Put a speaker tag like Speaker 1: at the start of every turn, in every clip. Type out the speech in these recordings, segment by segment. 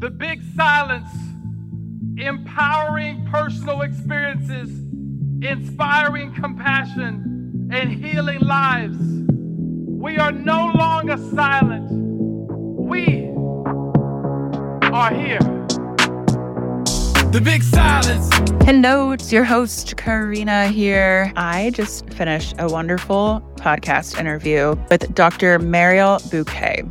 Speaker 1: The Big Silence, empowering personal experiences, inspiring compassion, and healing lives. We are no longer silent. We are here. The Big Silence.
Speaker 2: Hello, it's your host, Karina here. I just finished a wonderful podcast interview with Dr. Mariel Buqué.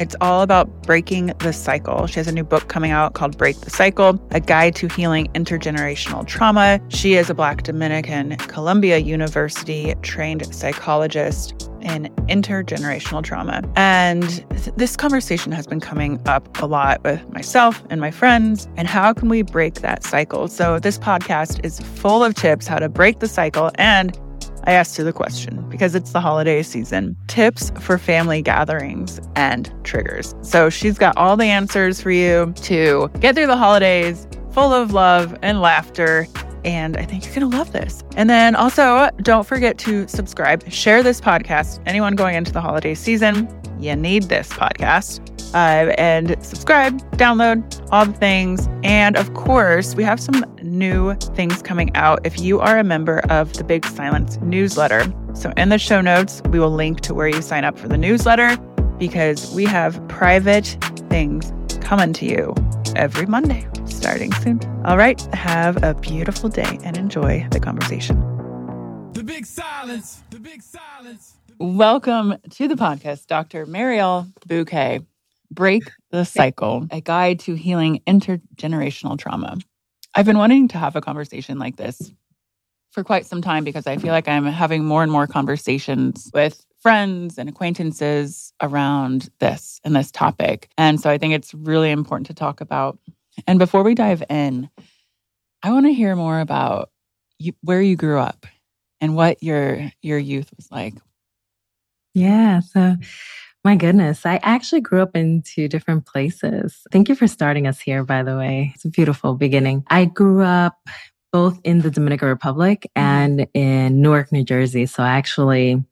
Speaker 2: It's all about breaking the cycle. She has a new book coming out called Break the Cycle A Guide to Healing Intergenerational Trauma. She is a Black Dominican Columbia University trained psychologist in intergenerational trauma. And th- this conversation has been coming up a lot with myself and my friends. And how can we break that cycle? So, this podcast is full of tips how to break the cycle and I asked her the question because it's the holiday season tips for family gatherings and triggers. So she's got all the answers for you to get through the holidays full of love and laughter. And I think you're going to love this. And then also, don't forget to subscribe, share this podcast. Anyone going into the holiday season, you need this podcast uh, and subscribe, download all the things. And of course, we have some new things coming out if you are a member of the Big Silence newsletter. So, in the show notes, we will link to where you sign up for the newsletter because we have private things coming to you every Monday starting soon. All right, have a beautiful day and enjoy the conversation.
Speaker 1: The Big Silence. The Big Silence.
Speaker 2: Welcome to the podcast, Dr. Mariel Buqué. Break the Cycle, a guide to healing intergenerational trauma. I've been wanting to have a conversation like this for quite some time because I feel like I'm having more and more conversations with friends and acquaintances around this and this topic. And so I think it's really important to talk about. And before we dive in, I want to hear more about you, where you grew up and what your your youth was like.
Speaker 3: Yeah, so my goodness. I actually grew up in two different places. Thank you for starting us here, by the way. It's a beautiful beginning. I grew up both in the Dominican Republic and in Newark, New Jersey. So actually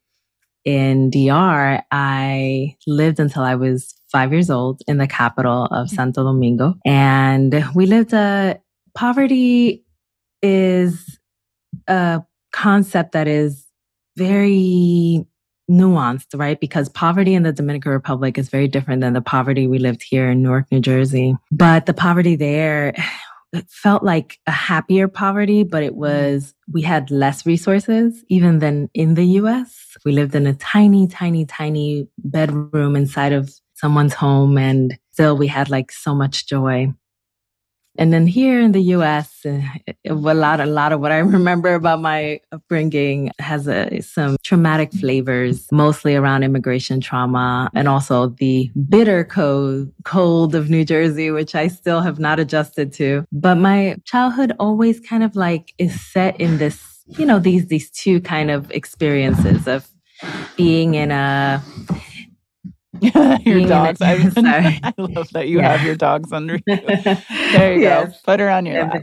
Speaker 3: in DR, I lived until I was five years old in the capital of mm-hmm. Santo Domingo. And we lived a poverty is a concept that is very nuanced, right? Because poverty in the Dominican Republic is very different than the poverty we lived here in Newark, New Jersey. But the poverty there, it felt like a happier poverty, but it was, we had less resources even than in the US. We lived in a tiny, tiny, tiny bedroom inside of someone's home and still we had like so much joy. And then here in the U.S., uh, a lot, a lot of what I remember about my upbringing has a, some traumatic flavors, mostly around immigration trauma and also the bitter cold, cold of New Jersey, which I still have not adjusted to. But my childhood always kind of like is set in this, you know, these, these two kind of experiences of being in a
Speaker 2: your dogs. I, I, love that you yeah. have your dogs under you. There you yes. go. Put her on your lap.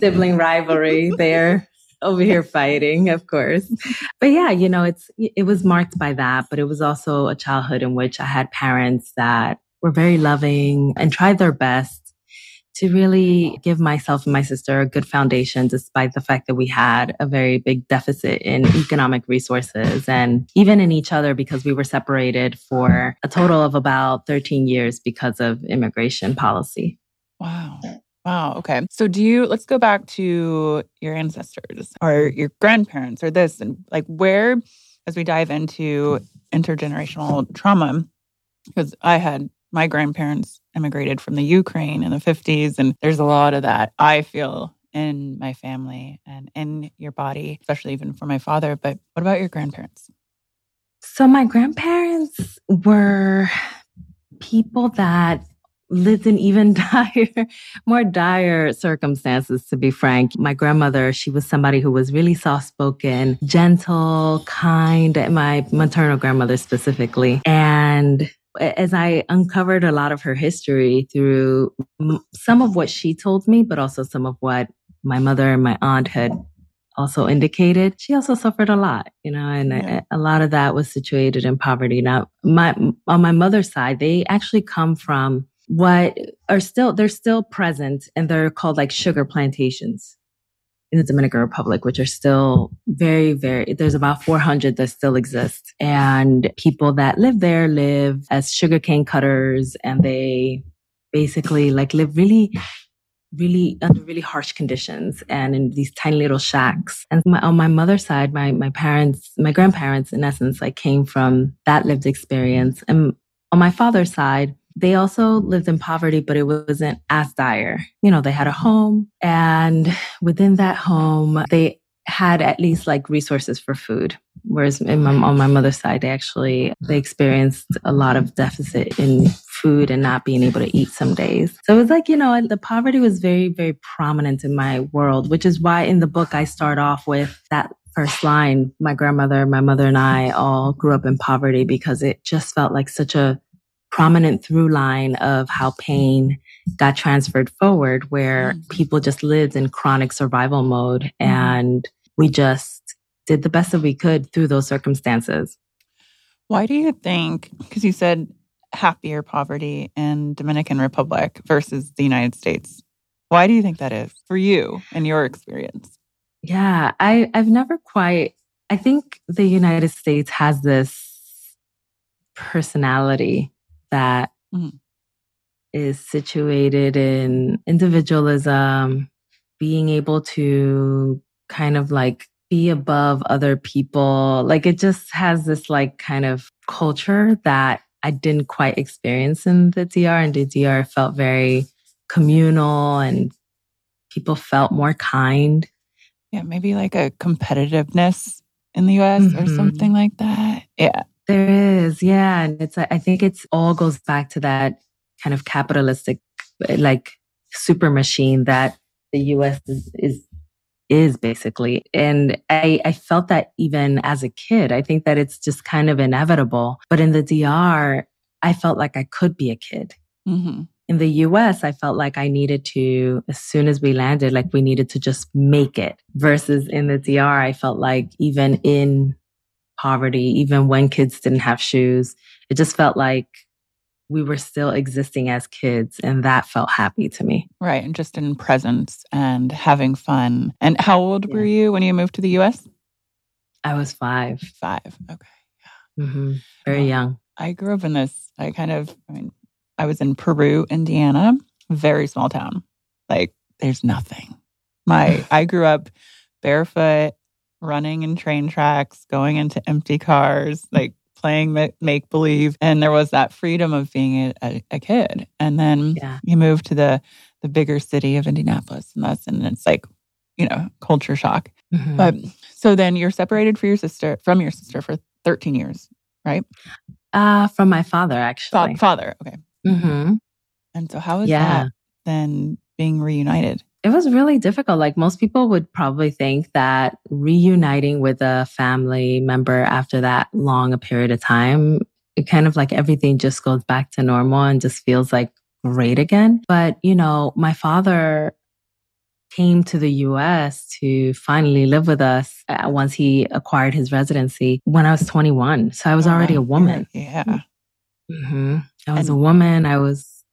Speaker 3: Sibling rivalry there over here fighting, of course. But yeah, you know, it's it was marked by that, but it was also a childhood in which I had parents that were very loving and tried their best to really give myself and my sister a good foundation, despite the fact that we had a very big deficit in economic resources and even in each other because we were separated for a total of about 13 years because of immigration policy.
Speaker 2: Wow. Wow. Okay. So, do you, let's go back to your ancestors or your grandparents or this, and like where, as we dive into intergenerational trauma, because I had my grandparents immigrated from the Ukraine in the 50s. And there's a lot of that I feel in my family and in your body, especially even for my father. But what about your grandparents?
Speaker 3: So, my grandparents were people that lived in even dire, more dire circumstances, to be frank. My grandmother, she was somebody who was really soft spoken, gentle, kind, my maternal grandmother specifically. And as I uncovered a lot of her history through some of what she told me, but also some of what my mother and my aunt had also indicated, she also suffered a lot, you know, and yeah. a, a, lot of that was situated in poverty. Now, my, on my mother's side, they actually come from what are still, they're still present and they're called like sugar plantations in the Dominican Republic, which are still very, very, there's about 400 that still exist. And people that live there live as sugarcane cutters and they basically like live really really under really harsh conditions and in these tiny little shacks. And my, on my mother's side, my, my parents, my grandparents, in essence, like came from that lived experience. And on my father's side, they also lived in poverty, but it wasn't as dire. You know, they had a home and within that home, they had at least like resources for food. Whereas my, on my mother's side, they actually, they experienced a lot of deficit in food and not being able to eat some days. So it was like, you know, the poverty was very, very prominent in my world, which is why in the book I start off with that first line. My grandmother, my mother and I all grew up in poverty because it just felt like such a prominent through line of how pain got transferred forward where mm-hmm. people just lived in chronic survival mode mm-hmm. and we just did the best that we could through those circumstances.
Speaker 2: Why do you think, because you said happier poverty in Dominican Republic versus the United States. Why do you think that is for you and your experience?
Speaker 3: Yeah, I, I've never quite, I think the United States has this personality that mm-hmm. is situated in individualism, being able to kind of like be above other people. Like it just has this like kind of culture that I didn't quite experience in the DR. And the DR felt very communal and people felt more kind.
Speaker 2: Yeah, maybe like a competitiveness in the US mm-hmm. or something like that. Yeah.
Speaker 3: There is. Yeah. And it's, I think it's all goes back to that kind of capitalistic, like super machine that the US is, is is basically. And I, I felt that even as a kid. I think that it's just kind of inevitable. But in the DR, I felt like I could be a kid. Mm-hmm. In the US, I felt like I needed to, as soon as we landed, like we needed to just make it. Versus in the DR, I felt like even in poverty, even when kids didn't have shoes, it just felt like we were still existing as kids and that felt happy to me.
Speaker 2: Right. And just in presence and having fun. And how old yeah. were you when you moved to the US?
Speaker 3: I was five.
Speaker 2: Five. Okay.
Speaker 3: Yeah. Mm-hmm. Very well, young.
Speaker 2: I grew up in this, I kind of, I mean, I was in Peru, Indiana, very small town. Like there's nothing. My, I grew up barefoot, running in train tracks, going into empty cars, like playing make believe, and there was that freedom of being a, a kid. And then yeah. you move to the the bigger city of Indianapolis, and that's and it's like you know culture shock. Mm-hmm. But so then you're separated for your sister from your sister for 13 years, right?
Speaker 3: Uh from my father actually.
Speaker 2: Fa- father, okay. Mm-hmm. And so how is yeah. that then being reunited?
Speaker 3: It was really difficult. Like most people would probably think that reuniting with a family member after that long a period of time, it kind of like everything just goes back to normal and just feels like great again. But, you know, my father came to the US to finally live with us uh, once he acquired his residency when I was 21. So I was oh, already a woman.
Speaker 2: Yeah.
Speaker 3: Mm-hmm. I was a woman. I was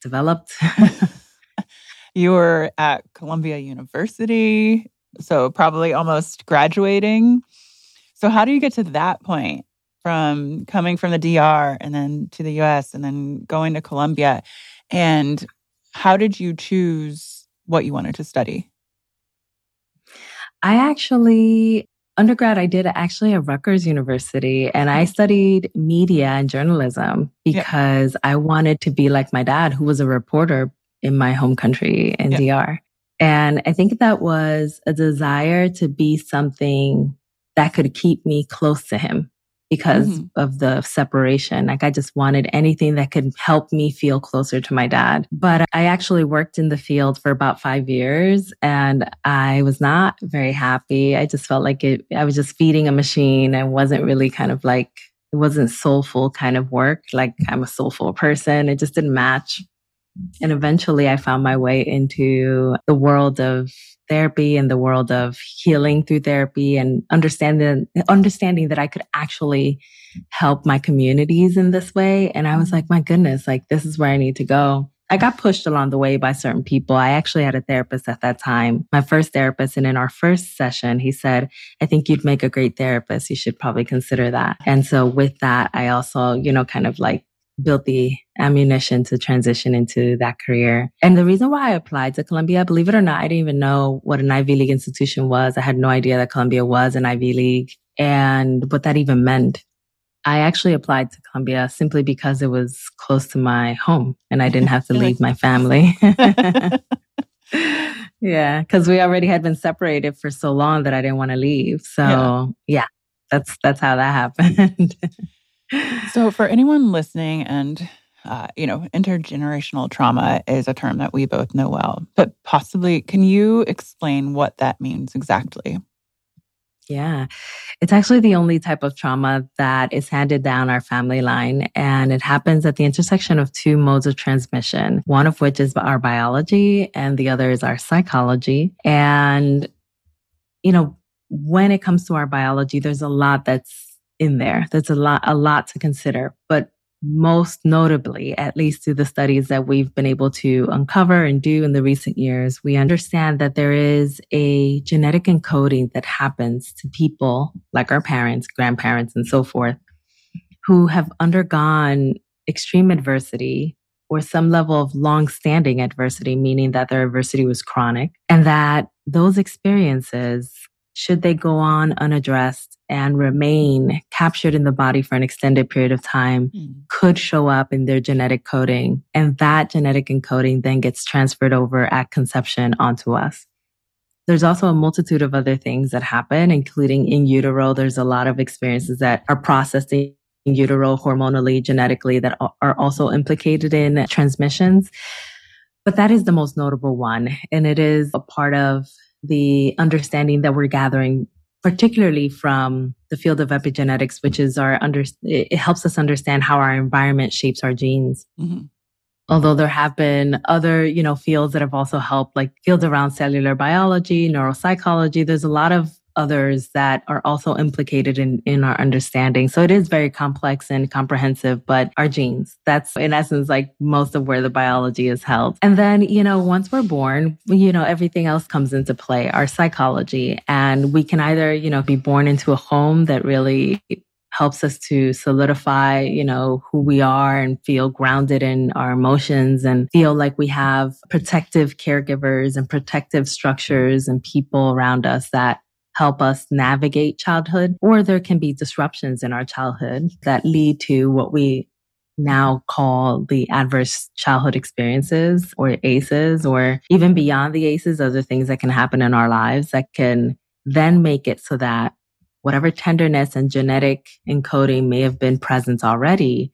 Speaker 3: developed.
Speaker 2: You were at Columbia University, so probably almost graduating. So, how do you get to that point from coming from the DR and then to the US and then going to Columbia? And how did you choose what you wanted to study?
Speaker 3: I actually, undergrad, I did actually at Rutgers University and I mm-hmm. studied media and journalism because I wanted to be like my dad, who was a reporter in my home country in yeah. DR. And I think that was a desire to be something that could keep me close to him because mm-hmm. of the separation. Like I just wanted anything that could help me feel closer to my dad. But I actually worked in the field for about five years and I was not very happy. I just felt like it, I was just feeding a machine and wasn't really kind of like, it wasn't soulful kind of work. Like I'm a soulful person. It just didn't match. And eventually I found my way into the world of therapy and the world of healing through therapy and understanding, understanding that I could actually help my communities in this way. And I was like, my goodness, like this is where I need to go. I got pushed along the way by certain people. I actually had a therapist at that time, my first therapist. And in our first session, he said, I think you'd make a great therapist. You should probably consider that. And so with that, I also, you know, kind of like built the ammunition to transition into that career. And the reason why I applied to Columbia, believe it or not, I didn't even know what an Ivy League institution was. I had no idea that Columbia was an Ivy League and what that even meant. I actually applied to Columbia simply because it was close to my home and I didn't have to leave my family. yeah, because we already had been separated for so long that I didn't want to leave. So yeah. yeah, that's that's how that happened.
Speaker 2: so for anyone listening and uh, you know, intergenerational trauma is a term that we both know well, but possibly can you explain what that means exactly?
Speaker 3: Yeah. It's actually the only type of trauma that is handed down our family line. And it happens at the intersection of two modes of transmission, one of which is our biology and the other is our psychology. And, you know, when it comes to our biology, there's a lot that's in there. That's a lot, a lot to consider. But most notably, at least through the studies that we've been able to uncover and do in the recent years, we understand that there is a genetic encoding that happens to people like our parents, grandparents, and so forth, who have undergone extreme adversity or some level of long standing adversity, meaning that their adversity was chronic, and that those experiences, should they go on unaddressed, and remain captured in the body for an extended period of time mm. could show up in their genetic coding. And that genetic encoding then gets transferred over at conception onto us. There's also a multitude of other things that happen, including in utero. There's a lot of experiences that are processed in utero hormonally, genetically that are also implicated in transmissions. But that is the most notable one. And it is a part of the understanding that we're gathering particularly from the field of epigenetics, which is our under, it helps us understand how our environment shapes our genes. Mm-hmm. Although there have been other, you know, fields that have also helped, like fields around cellular biology, neuropsychology. There's a lot of others that are also implicated in, in our understanding. So it is very complex and comprehensive, but our genes, that's in essence like most of where the biology is held. And then, you know, once we're born, you know, everything else comes into play, our psychology. And we can either, you know, be born into a home that really helps us to solidify, you know, who we are and feel grounded in our emotions and feel like we have protective caregivers and protective structures and people around us that help us navigate childhood, or there can be disruptions in our childhood that lead to what we now call the adverse childhood experiences or ACEs, or even beyond the ACEs, other things that can happen in our lives that can then make it so that whatever tenderness and genetic encoding may have been present already,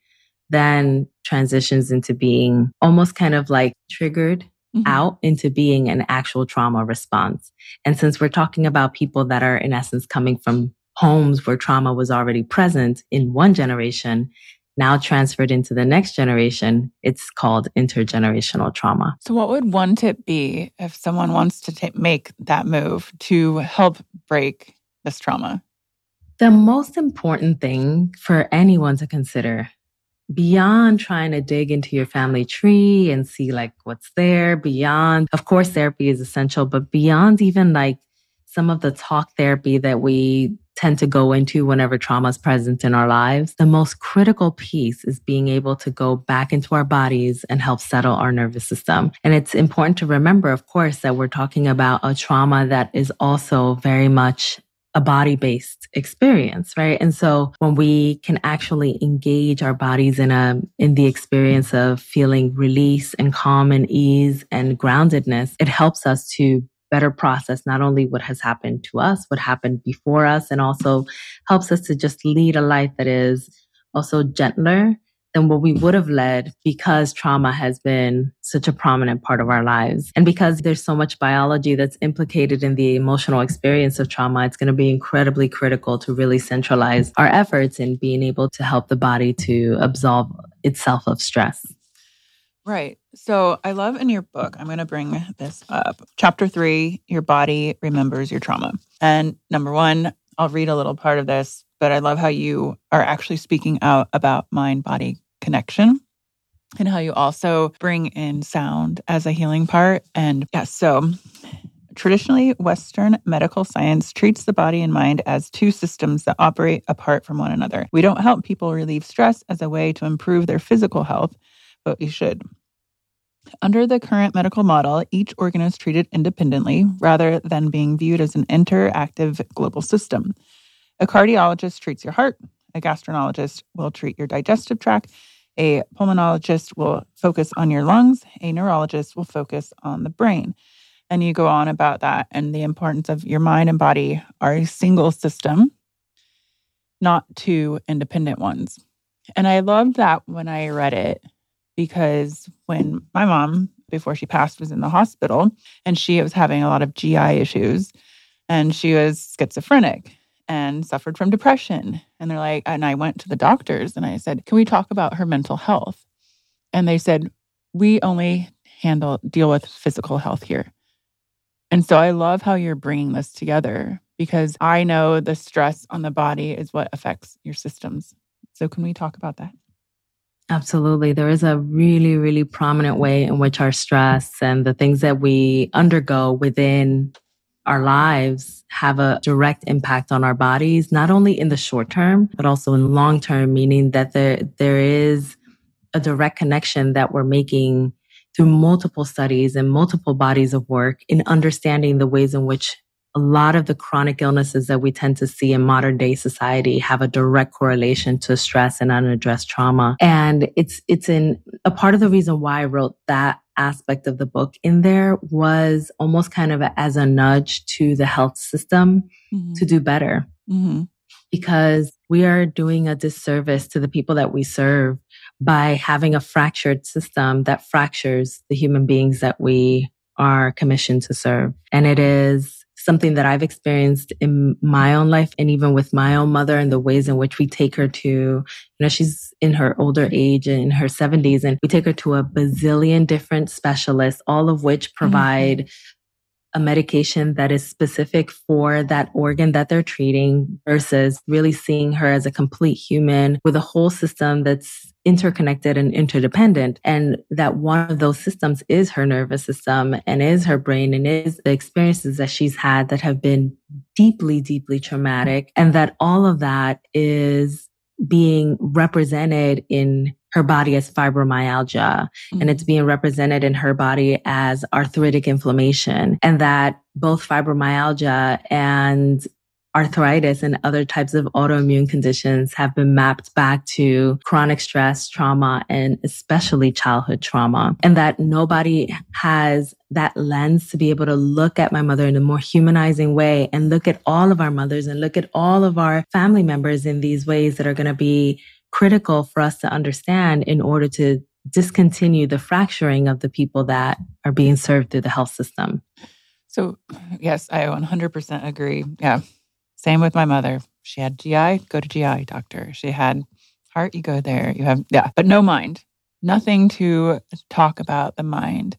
Speaker 3: then transitions into being almost kind of like triggered mm-hmm. out into being an actual trauma response. And since we're talking about people that are in essence coming from homes where trauma was already present in one generation, now transferred into the next generation, it's called intergenerational trauma.
Speaker 2: So, what would one tip be if someone wants to t- make that move to help break this trauma?
Speaker 3: The most important thing for anyone to consider beyond trying to dig into your family tree and see like what's there beyond of course therapy is essential but beyond even like some of the talk therapy that we tend to go into whenever trauma is present in our lives the most critical piece is being able to go back into our bodies and help settle our nervous system. And it's important to remember of course that we're talking about a trauma that is also very much a body based experience, right? And so when we can actually engage our bodies in a, in the experience of feeling release and calm and ease and groundedness, it helps us to better process not only what has happened to us, what happened before us, and also helps us to just lead a life that is also gentler than what we would have led because trauma has been such a prominent part of our lives. And because there's so much biology that's implicated in the emotional experience of trauma, it's going to be incredibly critical to really centralize our efforts in being able to help the body to absolve itself of stress.
Speaker 2: Right. So I love in your book, I'm going to bring this up. Chapter three, Your Body Remembers Your Trauma. And number one, I'll read a little part of this but I love how you are actually speaking out about mind body connection. and how you also bring in sound as a healing part. And yeah, so traditionally, Western medical science treats the body and mind as two systems that operate apart from one another. We don't help people relieve stress as a way to improve their physical health, but we should. Under the current medical model, each organ is treated independently rather than being viewed as an interactive global system. A cardiologist treats your heart, a gastroenterologist will treat your digestive tract, a pulmonologist will focus on your lungs, a neurologist will focus on the brain. And you go on about that and the importance of your mind and body are a single system, not two independent ones. And I loved that when I read it because when my mom, before she passed, was in the hospital and she was having a lot of GI issues and she was schizophrenic and suffered from depression. And they're like, and I went to the doctors and I said, Can we talk about her mental health? And they said, We only handle, deal with physical health here. And so I love how you're bringing this together because I know the stress on the body is what affects your systems. So, can we talk about that?
Speaker 3: Absolutely. There is a really, really prominent way in which our stress and the things that we undergo within our lives have a direct impact on our bodies, not only in the short term, but also in long term, meaning that there, there is a direct connection that we're making through multiple studies and multiple bodies of work in understanding the ways in which a lot of the chronic illnesses that we tend to see in modern day society have a direct correlation to stress and unaddressed trauma. And it's, it's in a part of the reason why I wrote that aspect of the book in there was almost kind of as a nudge to the health system mm-hmm. to do better. Mm-hmm. Because we are doing a disservice to the people that we serve by having a fractured system that fractures the human beings that we are commissioned to serve. And it is something that I've experienced in my own life and even with my own mother and the ways in which we take her to, you know, she's in her older age in her 70s and we take her to a bazillion different specialists, all of which mm-hmm. provide mm-hmm a medication that is specific for that organ that they're treating versus really seeing her as a complete human with a whole system that's interconnected and interdependent. And that one of those systems is her nervous system and is her brain and is the experiences that she's had that have been deeply, deeply traumatic. And that all of that is being represented in her body as fibromyalgia mm-hmm. and it's being represented in her body as arthritic inflammation and that both fibromyalgia and arthritis and other types of autoimmune conditions have been mapped back to chronic stress, trauma, and especially childhood trauma. And that nobody has that lens to be able to look at my mother in a more humanizing way and look at all of our mothers and look at all of our family members in these ways that are going to be critical for us to understand in order to discontinue the fracturing of the people that are being served through the health system.
Speaker 2: So, yes, I 100% agree. Yeah. Same with my mother. She had GI, go to GI doctor. She had heart, you go there. You have, yeah, but no mind. Nothing to talk about the mind.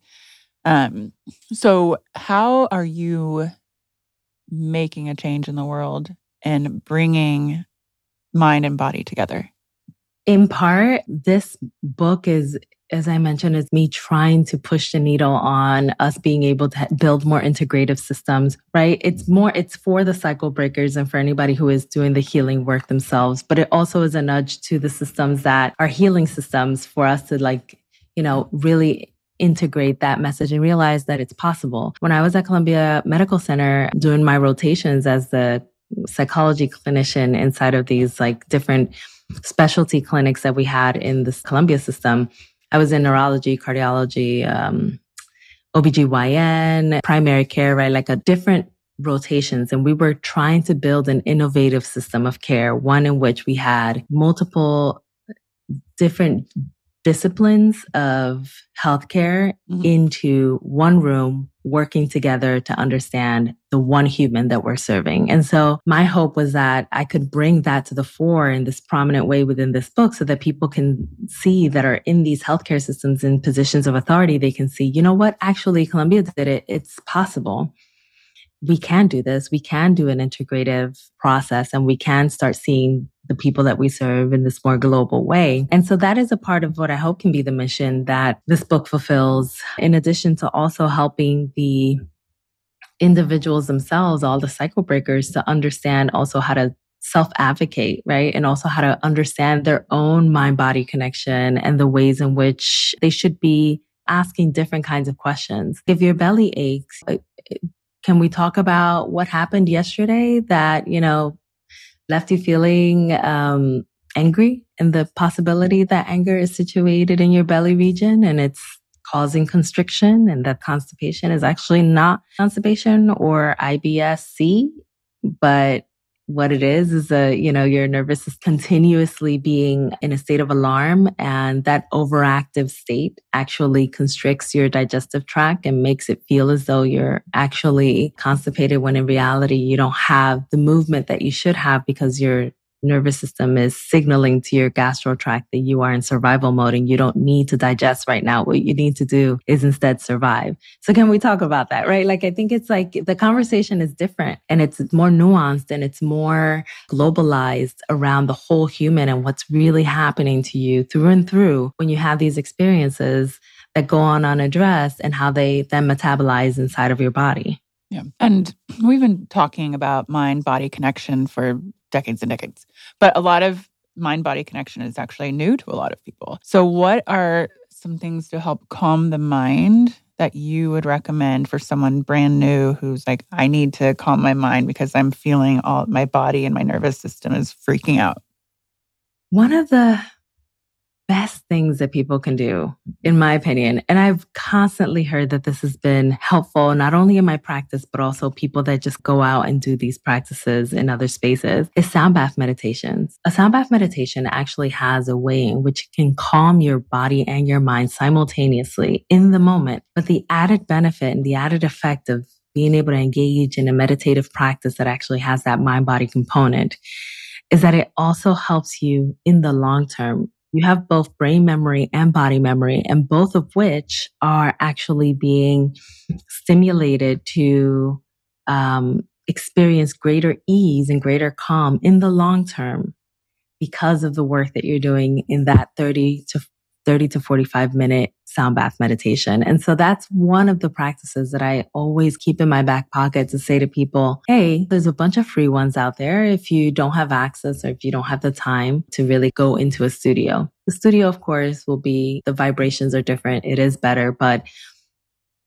Speaker 2: Um, so, how are you making a change in the world and bringing mind and body together?
Speaker 3: in part, this book is, as I mentioned, is me trying to push the needle on us being able to build more integrative systems, right? It's more, it's for the cycle breakers and for anybody who is doing the healing work themselves, but it also is a nudge to the systems that are healing systems for us to like, you know, really integrate that message and realize that it's possible. When I was at Columbia Medical Center doing my rotations as the psychology clinician inside of these like different specialty clinics that we had in this Columbia system. I was in neurology, cardiology, um, OBGYN, primary care, right? Like a different rotations. And we were trying to build an innovative system of care, one in which we had multiple different disciplines of healthcare mm-hmm. into one room working together to understand the one human that we're serving. And so my hope was that I could bring that to the fore in this prominent way within this book so that people can see that are in these healthcare systems in positions of authority. They can see, you know what? Actually, Columbia did it. It's possible. We can do this. We can do an integrative process and we can start seeing the people that we serve in this more global way. And so that is a part of what I hope can be the mission that this book fulfills, in addition to also helping the individuals themselves, all the cycle breakers to understand also how to self advocate, right? And also how to understand their own mind body connection and the ways in which they should be asking different kinds of questions. If your belly aches, uh, can we talk about what happened yesterday that, you know, left you feeling um, angry and the possibility that anger is situated in your belly region and it's causing constriction and that constipation is actually not constipation or IBS-C, but what it is is a you know your nervous is continuously being in a state of alarm and that overactive state actually constricts your digestive tract and makes it feel as though you're actually constipated when in reality you don't have the movement that you should have because you're nervous system is signaling to your gastro tract that you are in survival mode and you don't need to digest right now. What you need to do is instead survive. So can we talk about that, right? Like, I think it's like the conversation is different and it's more nuanced and it's more globalized around the whole human and what's really happening to you through and through when you have these experiences that go on unaddressed and how they then metabolize inside of your body.
Speaker 2: Yeah. And we've been talking about mind body connection for decades and decades. But a lot of mind body connection is actually new to a lot of people. So, what are some things to help calm the mind that you would recommend for someone brand new who's like, I need to calm my mind because I'm feeling all my body and my nervous system is freaking out?
Speaker 3: One of the best things that people can do, in my opinion. And I've constantly heard that this has been helpful, not only in my practice, but also people that just go out and do these practices in other spaces is sound bath meditations. A sound bath meditation actually has a way in which it can calm your body and your mind simultaneously in the moment. But the added benefit and the added effect of being able to engage in a meditative practice that actually has that mind body component is that it also helps you in the long term you have both brain memory and body memory, and both of which are actually being stimulated to um, experience greater ease and greater calm in the long term because of the work that you're doing in that 30 to 30 to 45 minute sound bath meditation. And so that's one of the practices that I always keep in my back pocket to say to people, Hey, there's a bunch of free ones out there. If you don't have access or if you don't have the time to really go into a studio, the studio, of course, will be the vibrations are different. It is better, but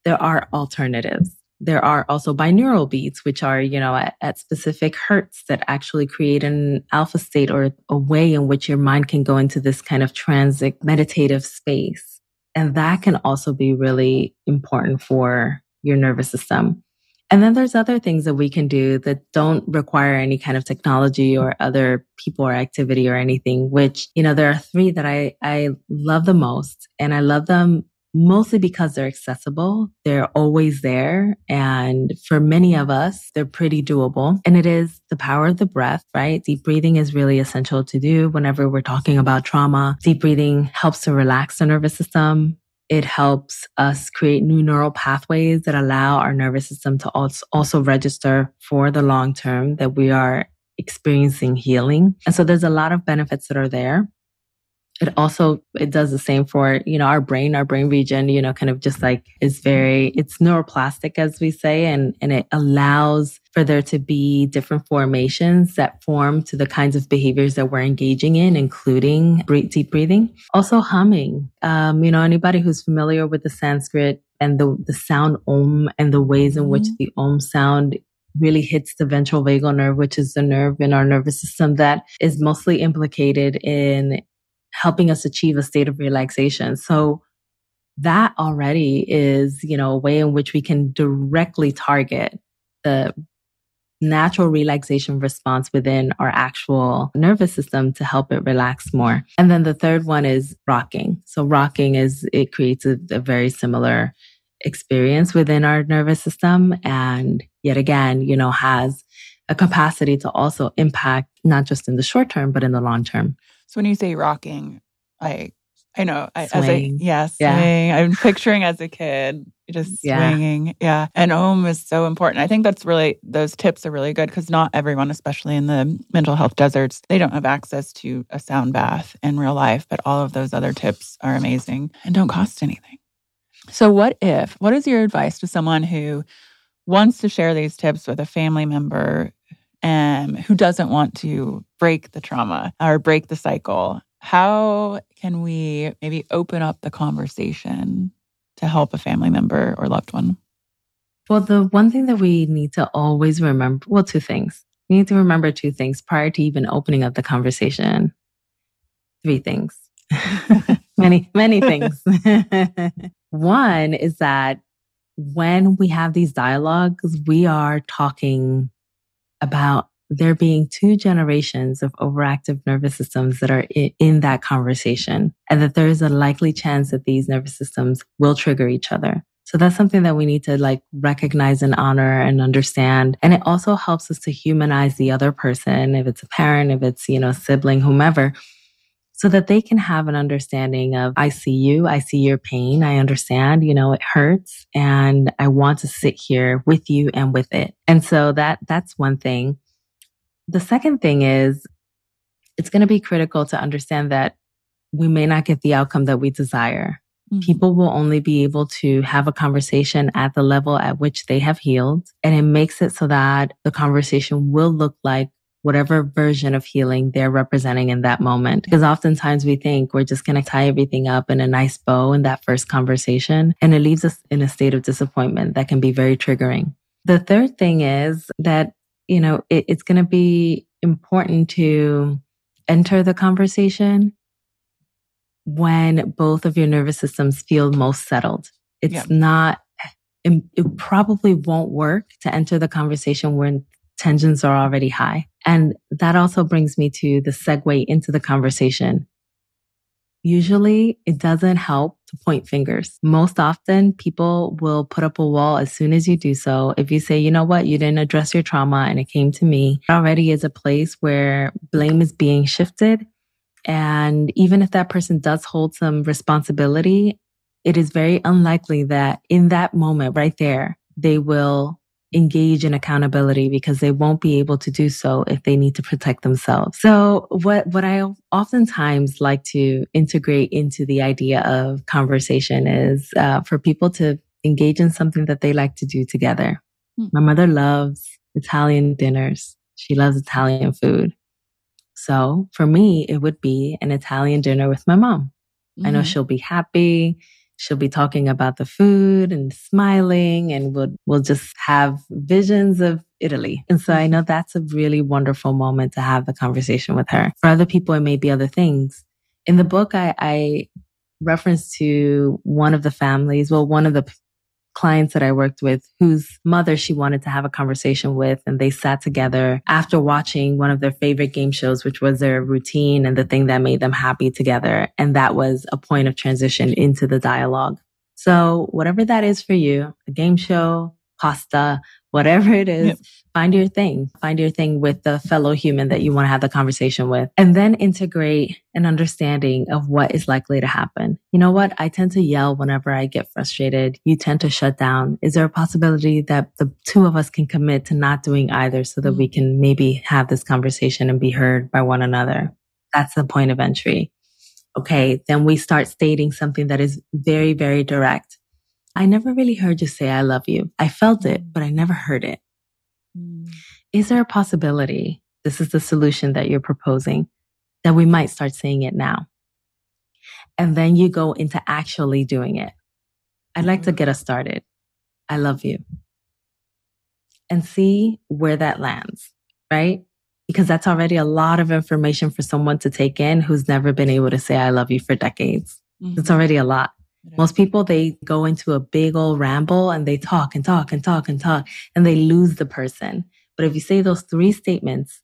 Speaker 3: there are alternatives there are also binaural beats, which are, you know, at, at, specific hertz that actually create an alpha state or a way in which your mind can go into this kind of transit meditative space. And that can also be really important for your nervous system. And then there's other things that we can do that don't require any kind of technology or other people or activity or anything, which, you know, there are three that I, I love the most and I love them mostly because they're accessible. They're always there. And for many of us, they're pretty doable. And it is the power of the breath, right? Deep breathing is really essential to do whenever we're talking about trauma. Deep breathing helps to relax the nervous system. It helps us create new neural pathways that allow our nervous system to also register for the long term that we are experiencing healing. And so there's a lot of benefits that are there it also it does the same for you know our brain. Our brain region you know kind of just like is very it's neuroplastic as we say and and it allows for there to be different formations that form to the kinds of behaviors that we're engaging in including deep breathing. Also humming. Um, you know anybody who's familiar with the sanskrit and the the sound om and the ways in which mm-hmm. the om sound really hits the ventral vagal nerve, which is the nerve in our nervous system that is mostly implicated in helping us achieve a state of relaxation. So that already is, you know, a way in which we can directly target the natural relaxation response within our actual nervous system to help it relax more. And then the third one is rocking. So rocking is, it creates a, a very similar experience within our nervous system. And yet again, you know, has a capacity to also impact not just in the short term, but in the long term.
Speaker 2: So when you say rocking, like I know. I, as a, yeah, swing. Yeah. I'm picturing as a kid just yeah. swinging. Yeah. And Om is so important. I think that's really, those tips are really good because not everyone, especially in the mental health deserts, they don't have access to a sound bath in real life. But all of those other tips are amazing and don't cost anything. So, what if, what is your advice to someone who wants to share these tips with a family member um, who doesn't want to break the trauma or break the cycle? How can we maybe open up the conversation to help a family member or loved one?
Speaker 3: Well, the one thing that we need to always remember well, two things. We need to remember two things prior to even opening up the conversation. Three things. many, many things. one is that when we have these dialogues, we are talking about there being two generations of overactive nervous systems that are in, that conversation and that there is a likely chance that these nervous systems will trigger each other. So that's something that we need to like recognize and honor and understand. And it also helps us to humanize the other person, if it's a parent, if it's, you know, sibling, whomever, so that they can have an understanding of, I see you, I see your pain, I understand, you know, it hurts and I want to sit here with you and with it. And so that, that's one thing. The second thing is it's going to be critical to understand that we may not get the outcome that we desire. Mm-hmm. People will only be able to have a conversation at the level at which they have healed. And it makes it so that the conversation will look like whatever version of healing they're representing in that moment. Because oftentimes we think we're just going to tie everything up in a nice bow in that first conversation. And it leaves us in a state of disappointment that can be very triggering. The third thing is that you know, it, it's going to be important to enter the conversation when both of your nervous systems feel most settled. It's yeah. not, it, it probably won't work to enter the conversation when tensions are already high. And that also brings me to the segue into the conversation. Usually it doesn't help to point fingers. Most often people will put up a wall as soon as you do so. If you say, you know what, you didn't address your trauma and it came to me, already is a place where blame is being shifted. And even if that person does hold some responsibility, it is very unlikely that in that moment right there, they will engage in accountability because they won't be able to do so if they need to protect themselves. So what, what I oftentimes like to integrate into the idea of conversation is uh, for people to engage in something that they like to do together. Hmm. My mother loves Italian dinners. She loves Italian food. So for me, it would be an Italian dinner with my mom. Mm-hmm. I know mm-hmm. she'll be happy she'll be talking about the food and smiling and we'll, we'll just have visions of Italy. And so I mm-hmm. know that's a really wonderful moment to have the conversation with her. For other people, it may be other things. In the book, I, I reference to one of the families, well, one of the clients that I worked with whose mother she wanted to have a conversation with. And they sat together after watching one of their favorite game shows, which was their routine and the thing that made them happy together. And that was a point of transition into the dialogue. So whatever that is for you, a game show, pasta, whatever it is, yep. find your thing, find your thing with the fellow human that you want to have the conversation with and then integrate an understanding of what is likely to happen. You know what? I tend to yell whenever I get frustrated. You tend to shut down. Is there a possibility that the two of us can commit to not doing either so that we mm. can maybe have this conversation and be heard by one another? That's the point of entry. Okay. Then we start stating something that is very, very direct. I never really heard you say, I love you. I felt it, but I never heard it. Mm. Is there a possibility? This is the solution that you're proposing that we might start saying it now. And then you go into actually doing it. I'd like to mm. get us started. I love you. And see where that lands, right? Because that's already a lot of information for someone to take in who's never been able to say, I love you for decades. Mm-hmm. It's already a lot. Most people, they go into a big old ramble and they talk and talk and talk and talk and they lose the person. But if you say those three statements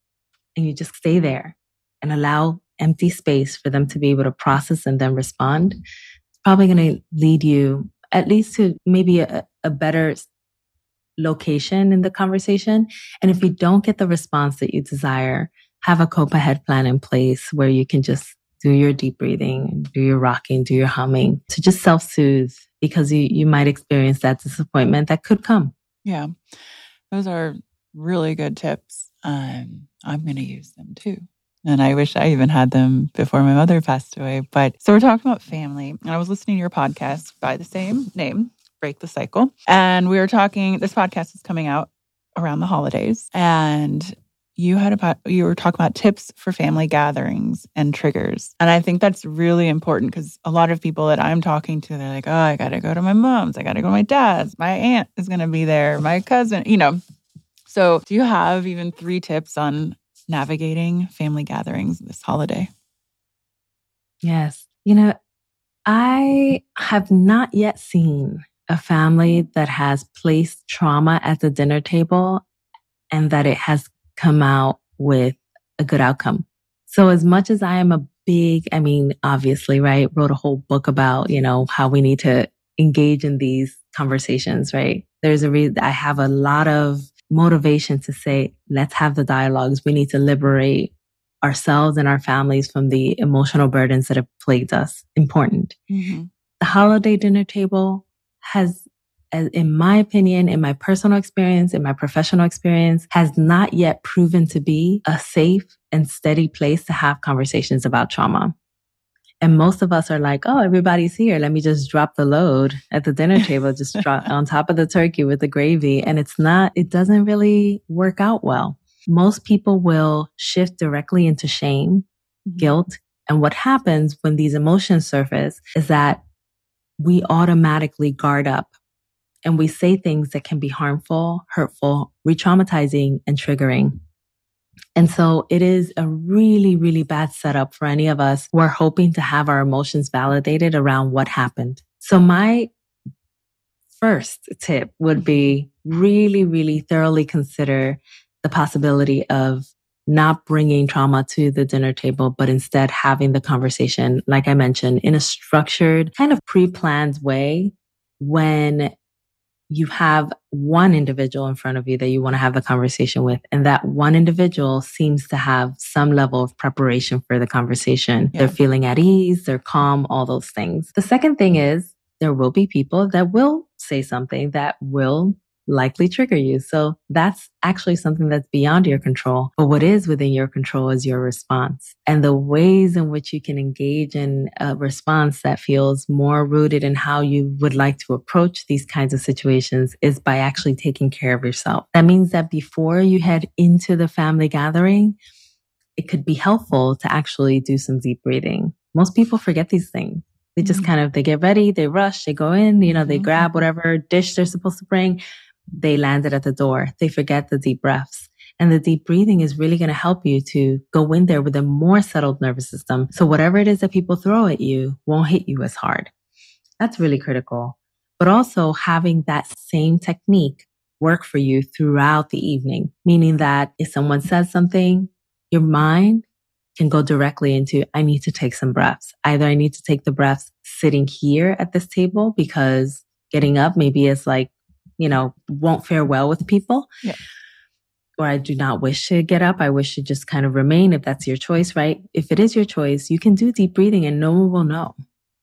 Speaker 3: and you just stay there and allow empty space for them to be able to process and then respond, it's probably going to lead you at least to maybe a, a better location in the conversation. And if you don't get the response that you desire, have a cope ahead plan in place where you can just do your deep breathing, do your rocking, do your humming to just self soothe because you, you might experience that disappointment that could come.
Speaker 2: Yeah. Those are really good tips. Um, I'm going to use them too. And I wish I even had them before my mother passed away. But so we're talking about family. And I was listening to your podcast by the same name, Break the Cycle. And we were talking, this podcast is coming out around the holidays. And you had about you were talking about tips for family gatherings and triggers. And i think that's really important because a lot of people that i'm talking to they're like oh i gotta go to my mom's i gotta go to my dad's my aunt is gonna be there my cousin you know. So do you have even three tips on navigating family gatherings this holiday?
Speaker 3: Yes. You know i have not yet seen a family that has placed trauma at the dinner table and that it has come out with a good outcome. So as much as I am a big, I mean, obviously, right, wrote a whole book about, you know, how we need to engage in these conversations, right? There's a reason I have a lot of motivation to say, let's have the dialogues. We need to liberate ourselves and our families from the emotional burdens that have plagued us. Important. Mm-hmm. The holiday dinner table has in my opinion, in my personal experience, in my professional experience, has not yet proven to be a safe and steady place to have conversations about trauma. And most of us are like, oh, everybody's here. Let me just drop the load at the dinner table, just drop on top of the turkey with the gravy. And it's not, it doesn't really work out well. Most people will shift directly into shame, mm-hmm. guilt. And what happens when these emotions surface is that we automatically guard up and we say things that can be harmful, hurtful, re traumatizing, and triggering. And so it is a really, really bad setup for any of us who are hoping to have our emotions validated around what happened. So my first tip would be really, really thoroughly consider the possibility of not bringing trauma to the dinner table, but instead having the conversation, like I mentioned, in a structured, kind of pre-planned way when you have one individual in front of you that you want to have the conversation with. And that one individual seems to have some level of preparation for the conversation. Yeah. They're feeling at ease, they're calm, all those things. The second thing is there will be people that will say something that will likely trigger you. So that's actually something that's beyond your control. But what is within your control is your response and the ways in which you can engage in a response that feels more rooted in how you would like to approach these kinds of situations is by actually taking care of yourself. That means that before you head into the family gathering, it could be helpful to actually do some deep breathing. Most people forget these things. They just mm-hmm. kind of, they get ready, they rush, they go in, you know, they mm-hmm. grab whatever dish they're supposed to bring they landed at the door. They forget the deep breaths. And the deep breathing is really going to help you to go in there with a more settled nervous system. So whatever it is that people throw at you won't hit you as hard. That's really critical. But also having that same technique work for you throughout the evening, meaning that if someone says something, your mind can go directly into, I need to take some breaths. Either I need to take the breaths sitting here at this table because getting up maybe is like you know, won't fare well with people. Yeah. Or I do not wish to get up. I wish to just kind of remain if that's your choice, right? If it is your choice, you can do deep breathing and no one will know.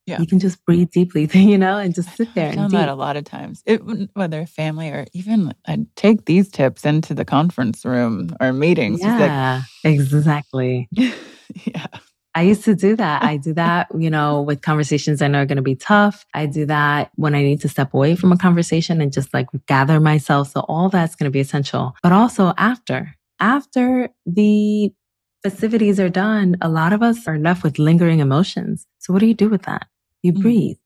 Speaker 3: Yeah. You can just breathe deeply, you know, and just sit there. I've
Speaker 2: done that a lot of times, it, whether family or even I take these tips into the conference room or meetings.
Speaker 3: Yeah, like, exactly. yeah. I used to do that. I do that, you know, with conversations I know are going to be tough. I do that when I need to step away from a conversation and just like gather myself. So all that's going to be essential. But also after, after the festivities are done, a lot of us are left with lingering emotions. So what do you do with that? You mm-hmm. breathe.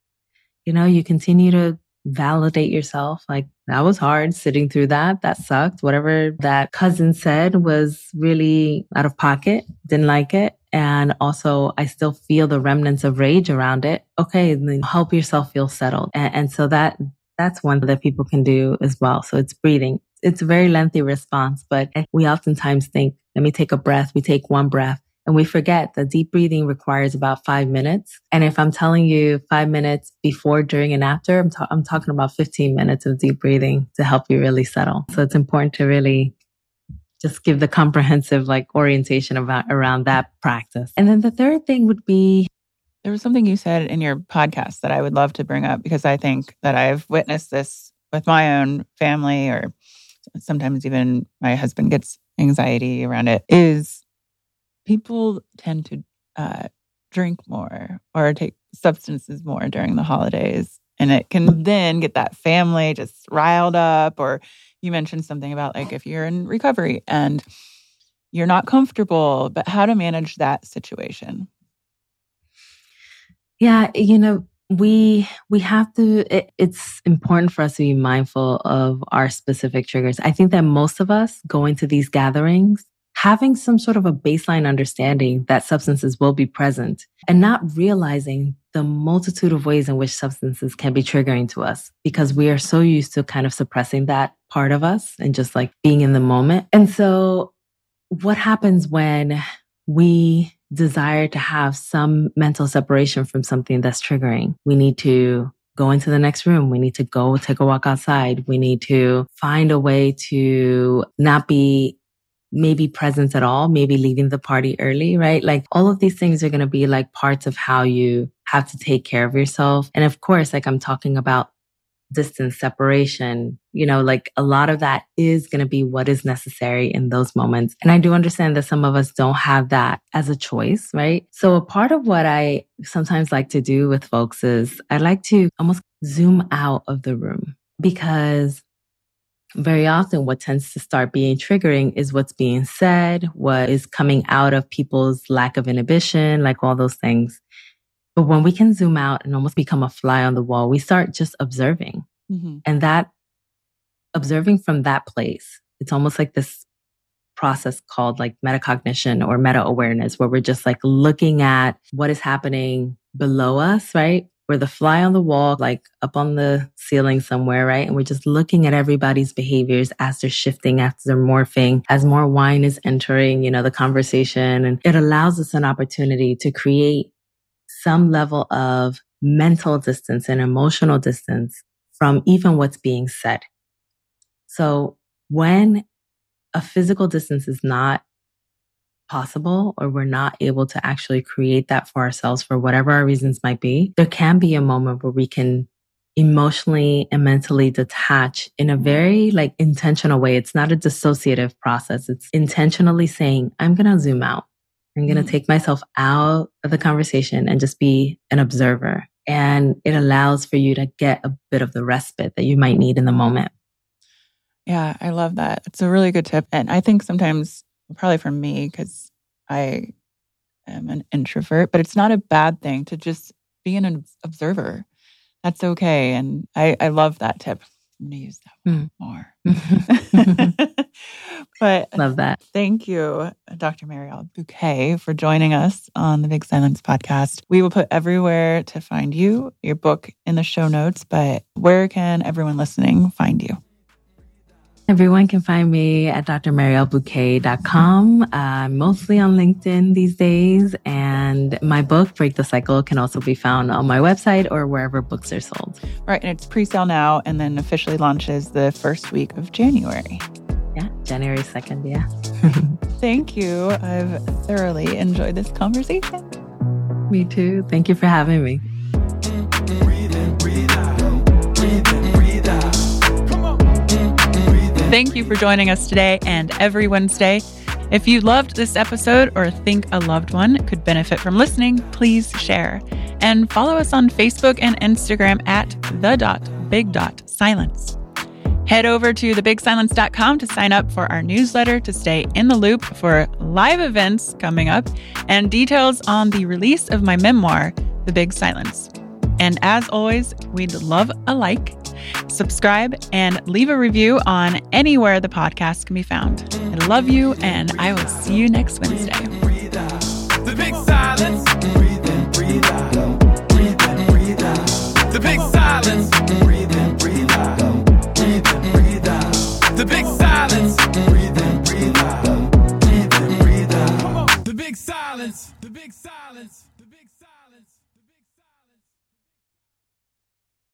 Speaker 3: You know, you continue to validate yourself. Like that was hard sitting through that. That sucked. Whatever that cousin said was really out of pocket. Didn't like it. And also I still feel the remnants of rage around it. Okay. Then help yourself feel settled. And, and so that, that's one that people can do as well. So it's breathing. It's a very lengthy response, but we oftentimes think, let me take a breath. We take one breath and we forget that deep breathing requires about five minutes. And if I'm telling you five minutes before, during, and after, I'm, ta- I'm talking about 15 minutes of deep breathing to help you really settle. So it's important to really just give the comprehensive like orientation about around that practice. And then the third thing would be
Speaker 2: there was something you said in your podcast that I would love to bring up because I think that I've witnessed this with my own family or sometimes even my husband gets anxiety around it is people tend to uh, drink more or take substances more during the holidays and it can then get that family just riled up or you mentioned something about like if you're in recovery and you're not comfortable but how to manage that situation?
Speaker 3: Yeah you know we we have to it, it's important for us to be mindful of our specific triggers. I think that most of us go into these gatherings having some sort of a baseline understanding that substances will be present and not realizing the multitude of ways in which substances can be triggering to us because we are so used to kind of suppressing that part of us and just like being in the moment. And so what happens when we desire to have some mental separation from something that's triggering? We need to go into the next room. We need to go take a walk outside. We need to find a way to not be maybe presence at all, maybe leaving the party early, right? Like all of these things are going to be like parts of how you have to take care of yourself. And of course, like I'm talking about distance separation, you know, like a lot of that is going to be what is necessary in those moments. And I do understand that some of us don't have that as a choice, right? So a part of what I sometimes like to do with folks is I like to almost zoom out of the room because very often what tends to start being triggering is what's being said, what is coming out of people's lack of inhibition, like all those things. But when we can zoom out and almost become a fly on the wall, we start just observing. Mm-hmm. And that observing from that place, it's almost like this process called like metacognition or meta awareness, where we're just like looking at what is happening below us, right? We're the fly on the wall, like up on the ceiling somewhere, right? And we're just looking at everybody's behaviors as they're shifting, as they're morphing, as more wine is entering, you know, the conversation. And it allows us an opportunity to create some level of mental distance and emotional distance from even what's being said. So when a physical distance is not possible or we're not able to actually create that for ourselves for whatever our reasons might be, there can be a moment where we can emotionally and mentally detach in a very like intentional way. It's not a dissociative process. It's intentionally saying, I'm going to zoom out. I'm going to mm. take myself out of the conversation and just be an observer. And it allows for you to get a bit of the respite that you might need in the moment.
Speaker 2: Yeah, I love that. It's a really good tip. And I think sometimes probably for me because I am an introvert, but it's not a bad thing to just be an observer. That's okay. And I, I love that tip. I'm going to use that mm. more. but
Speaker 3: love that.
Speaker 2: Thank you, Dr. Mariel Buqué, for joining us on the Big Silence podcast. We will put everywhere to find you, your book in the show notes, but where can everyone listening find you?
Speaker 3: Everyone can find me at drmarielbuque.com. Uh, mostly on LinkedIn these days. And my book, Break the Cycle, can also be found on my website or wherever books are sold.
Speaker 2: Right. And it's pre sale now and then officially launches the first week of January.
Speaker 3: Yeah, January 2nd. Yeah.
Speaker 2: Thank you. I've thoroughly enjoyed this conversation.
Speaker 3: Me too. Thank you for having me.
Speaker 2: Thank you for joining us today and every Wednesday. If you loved this episode or think a loved one could benefit from listening, please share. And follow us on Facebook and Instagram at the dot big dot silence. Head over to thebigsilence.com to sign up for our newsletter to stay in the loop for live events coming up and details on the release of my memoir, The Big Silence. And as always, we'd love a like subscribe, and leave a review on anywhere the podcast can be found. I love you, and I will see you next Wednesday.